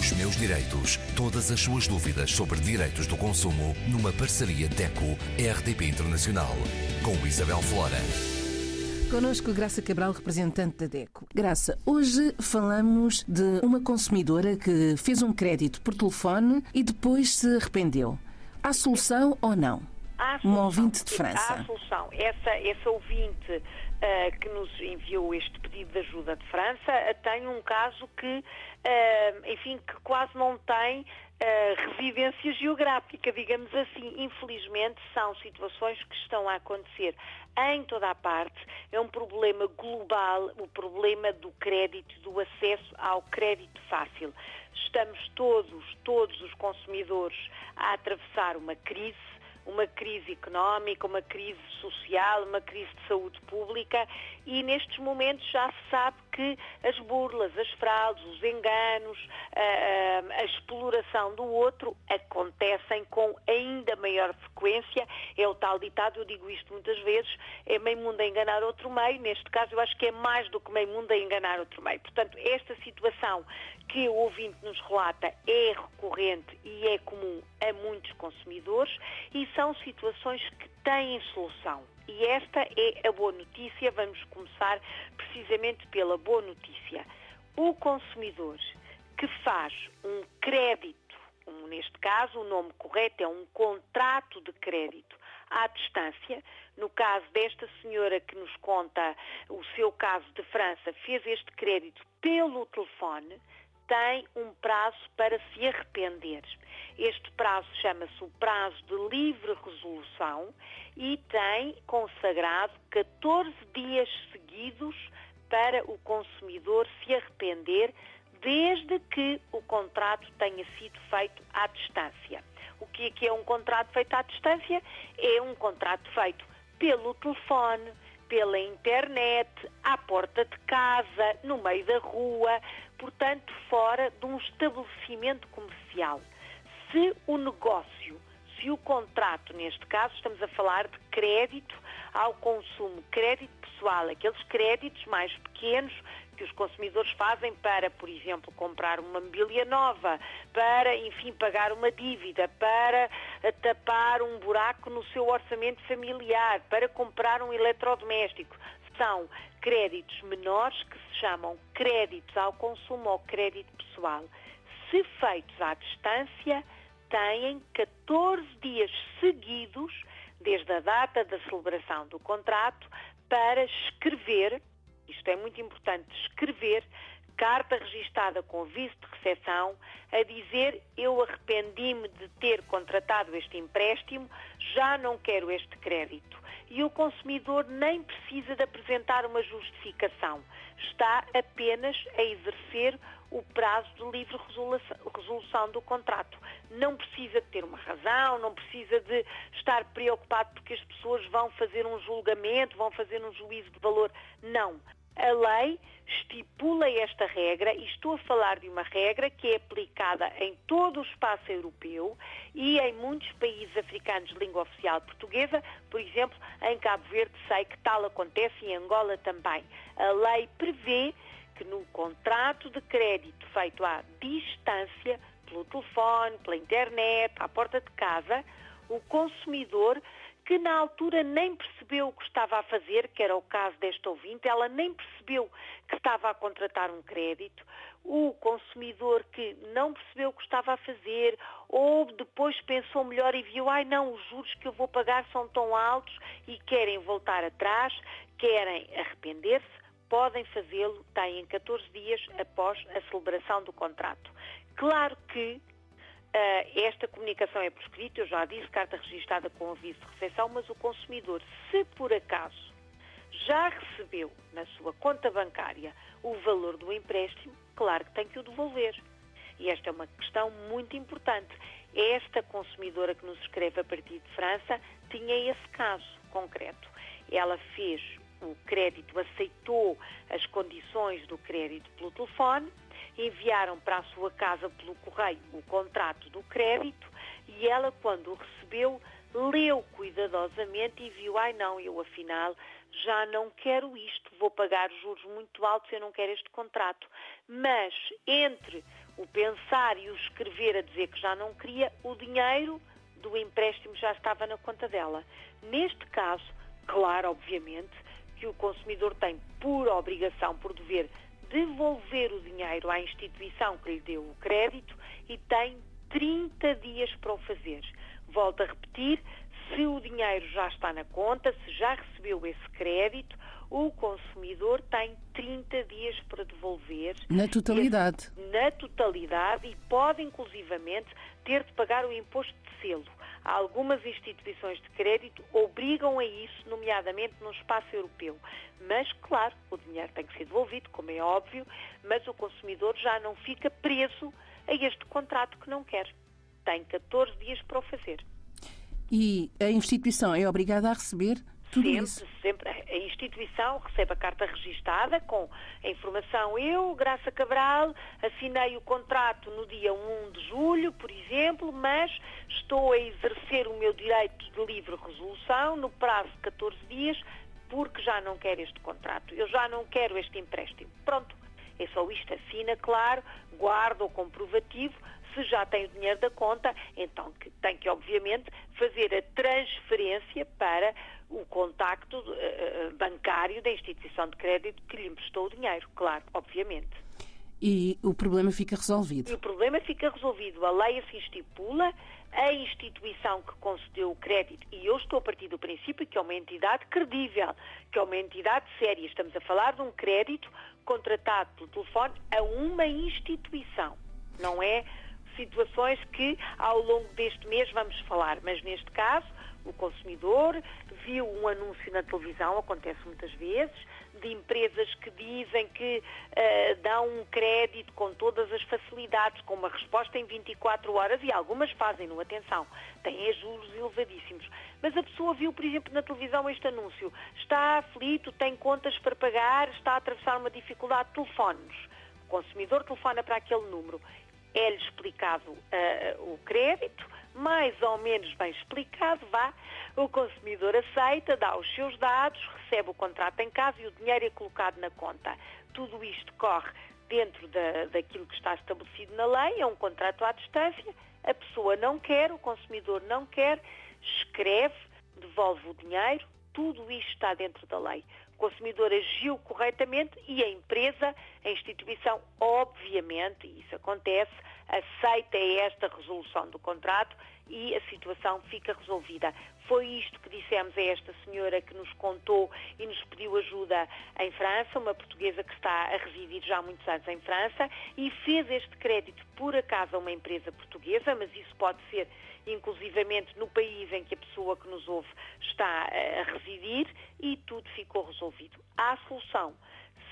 Os meus direitos. Todas as suas dúvidas sobre direitos do consumo numa parceria DECO-RDP Internacional. Com Isabel Flora. Conosco Graça Cabral, representante da DECO. Graça, hoje falamos de uma consumidora que fez um crédito por telefone e depois se arrependeu. Há solução ou não? Há solução. Um ouvinte de França. Há solução. Essa, essa ouvinte uh, que nos enviou este pedido de ajuda de França uh, tem um caso que, uh, enfim, que quase não tem residência geográfica, digamos assim. Infelizmente, são situações que estão a acontecer em toda a parte. É um problema global, o problema do crédito, do acesso ao crédito fácil. Estamos todos, todos os consumidores a atravessar uma crise uma crise económica, uma crise social, uma crise de saúde pública e nestes momentos já se sabe que as burlas, as fraudes, os enganos, a, a, exploração do outro acontecem com ainda maior frequência. É o tal ditado, eu digo isto muitas vezes, é meio mundo a enganar outro meio. Neste caso, eu acho que é mais do que meio mundo a enganar outro meio. Portanto, esta situação que o ouvinte nos relata é recorrente e é comum a muitos consumidores e são situações que têm solução. E esta é a boa notícia. Vamos começar precisamente pela boa notícia. O consumidor que faz um crédito, neste caso o nome correto é um contrato de crédito à distância. No caso desta senhora que nos conta o seu caso de França, fez este crédito pelo telefone, tem um prazo para se arrepender. Este prazo chama-se o prazo de livre resolução e tem consagrado 14 dias seguidos para o consumidor se arrepender desde que o contrato tenha sido feito à distância. O que é, é um contrato feito à distância? É um contrato feito pelo telefone, pela internet, à porta de casa, no meio da rua, portanto, fora de um estabelecimento comercial. Se o negócio, se o contrato, neste caso, estamos a falar de crédito ao consumo, crédito pessoal, aqueles créditos mais pequenos que os consumidores fazem para, por exemplo, comprar uma mobília nova, para, enfim, pagar uma dívida, para eh, tapar um buraco no seu orçamento familiar, para comprar um eletrodoméstico. São créditos menores que se chamam créditos ao consumo ou crédito pessoal. Se feitos à distância, têm 14 dias seguidos, desde a data da celebração do contrato, para escrever isto é muito importante, escrever carta registada com vice de recepção a dizer eu arrependi-me de ter contratado este empréstimo, já não quero este crédito. E o consumidor nem precisa de apresentar uma justificação, está apenas a exercer o prazo de livre resolução do contrato. Não precisa de ter uma razão, não precisa de estar preocupado porque as pessoas vão fazer um julgamento, vão fazer um juízo de valor. Não. A lei estipula esta regra e estou a falar de uma regra que é aplicada em todo o espaço europeu e em muitos países africanos de língua oficial portuguesa, por exemplo, em Cabo Verde sei que tal acontece e em Angola também. A lei prevê que no contrato de crédito feito à distância, pelo telefone, pela internet, à porta de casa, o consumidor que na altura nem percebeu o que estava a fazer, que era o caso desta ouvinte, ela nem percebeu que estava a contratar um crédito, o consumidor que não percebeu o que estava a fazer, ou depois pensou melhor e viu, ai não, os juros que eu vou pagar são tão altos e querem voltar atrás, querem arrepender-se, podem fazê-lo, têm 14 dias após a celebração do contrato. Claro que esta comunicação é por escrito, eu já disse, carta registada com aviso de recepção, mas o consumidor, se por acaso já recebeu na sua conta bancária o valor do empréstimo, claro que tem que o devolver. E esta é uma questão muito importante. Esta consumidora que nos escreve a partir de França tinha esse caso concreto. Ela fez o crédito, aceitou as condições do crédito pelo telefone, enviaram para a sua casa pelo correio o contrato do crédito e ela, quando o recebeu, leu cuidadosamente e viu, ai não, eu afinal já não quero isto, vou pagar juros muito altos, eu não quero este contrato. Mas entre o pensar e o escrever a dizer que já não queria, o dinheiro do empréstimo já estava na conta dela. Neste caso, claro, obviamente, que o consumidor tem por obrigação, por dever, devolver o dinheiro à instituição que lhe deu o crédito e tem 30 dias para o fazer. Volto a repetir, se o dinheiro já está na conta, se já recebeu esse crédito, o consumidor tem 30 dias para devolver. Na totalidade. Na totalidade e pode, inclusivamente, ter de pagar o imposto de selo. Algumas instituições de crédito obrigam a isso, nomeadamente no espaço europeu. Mas, claro, o dinheiro tem que ser devolvido, como é óbvio, mas o consumidor já não fica preso a este contrato que não quer. Tem 14 dias para o fazer. E a instituição é obrigada a receber tudo sempre, isso. sempre. A instituição recebe a carta registada com a informação. Eu, Graça Cabral, assinei o contrato no dia 1 de julho, por exemplo, mas estou a exercer o meu direito de livre resolução no prazo de 14 dias porque já não quero este contrato. Eu já não quero este empréstimo. Pronto. É só isto. Assina, claro, guarda o comprovativo, se já tem o dinheiro da conta, então tem que, obviamente, fazer a transferência para contacto uh, bancário da instituição de crédito que lhe emprestou o dinheiro, claro, obviamente. E o problema fica resolvido. E o problema fica resolvido. A lei assim estipula, a instituição que concedeu o crédito, e eu estou a partir do princípio que é uma entidade credível, que é uma entidade séria. Estamos a falar de um crédito contratado pelo telefone a uma instituição. Não é situações que ao longo deste mês vamos falar, mas neste caso o consumidor viu um anúncio na televisão, acontece muitas vezes, de empresas que dizem que uh, dão um crédito com todas as facilidades, com uma resposta em 24 horas e algumas fazem-no, atenção, têm juros elevadíssimos. Mas a pessoa viu, por exemplo, na televisão este anúncio, está aflito, tem contas para pagar, está a atravessar uma dificuldade, telefone-nos. O consumidor telefona para aquele número é-lhe explicado uh, o crédito, mais ou menos bem explicado, vá, o consumidor aceita, dá os seus dados, recebe o contrato em casa e o dinheiro é colocado na conta. Tudo isto corre dentro da, daquilo que está estabelecido na lei, é um contrato à distância, a pessoa não quer, o consumidor não quer, escreve, devolve o dinheiro, tudo isto está dentro da lei. Consumidor agiu corretamente e a empresa, a instituição, obviamente, e isso acontece, aceita esta resolução do contrato e a situação fica resolvida. Foi isto que dissemos a esta senhora que nos contou e nos pediu ajuda em França, uma portuguesa que está a residir já há muitos anos em França e fez este crédito por acaso a uma empresa portuguesa, mas isso pode ser inclusivamente no país em que a pessoa que nos ouve está a residir e tudo ficou resolvido. Há solução.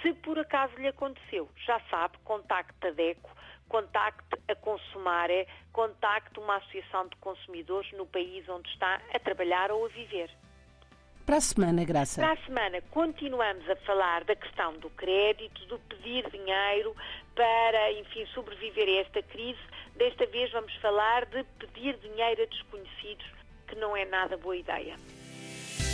Se por acaso lhe aconteceu, já sabe, contacte a DECO, contacte a Consumare, contacte uma associação de consumidores no país onde está a trabalhar ou a viver. Para a semana, Graça. Para a semana, continuamos a falar da questão do crédito, do pedir dinheiro para, enfim, sobreviver a esta crise. Desta vez vamos falar de pedir dinheiro a desconhecidos, que não é nada boa ideia.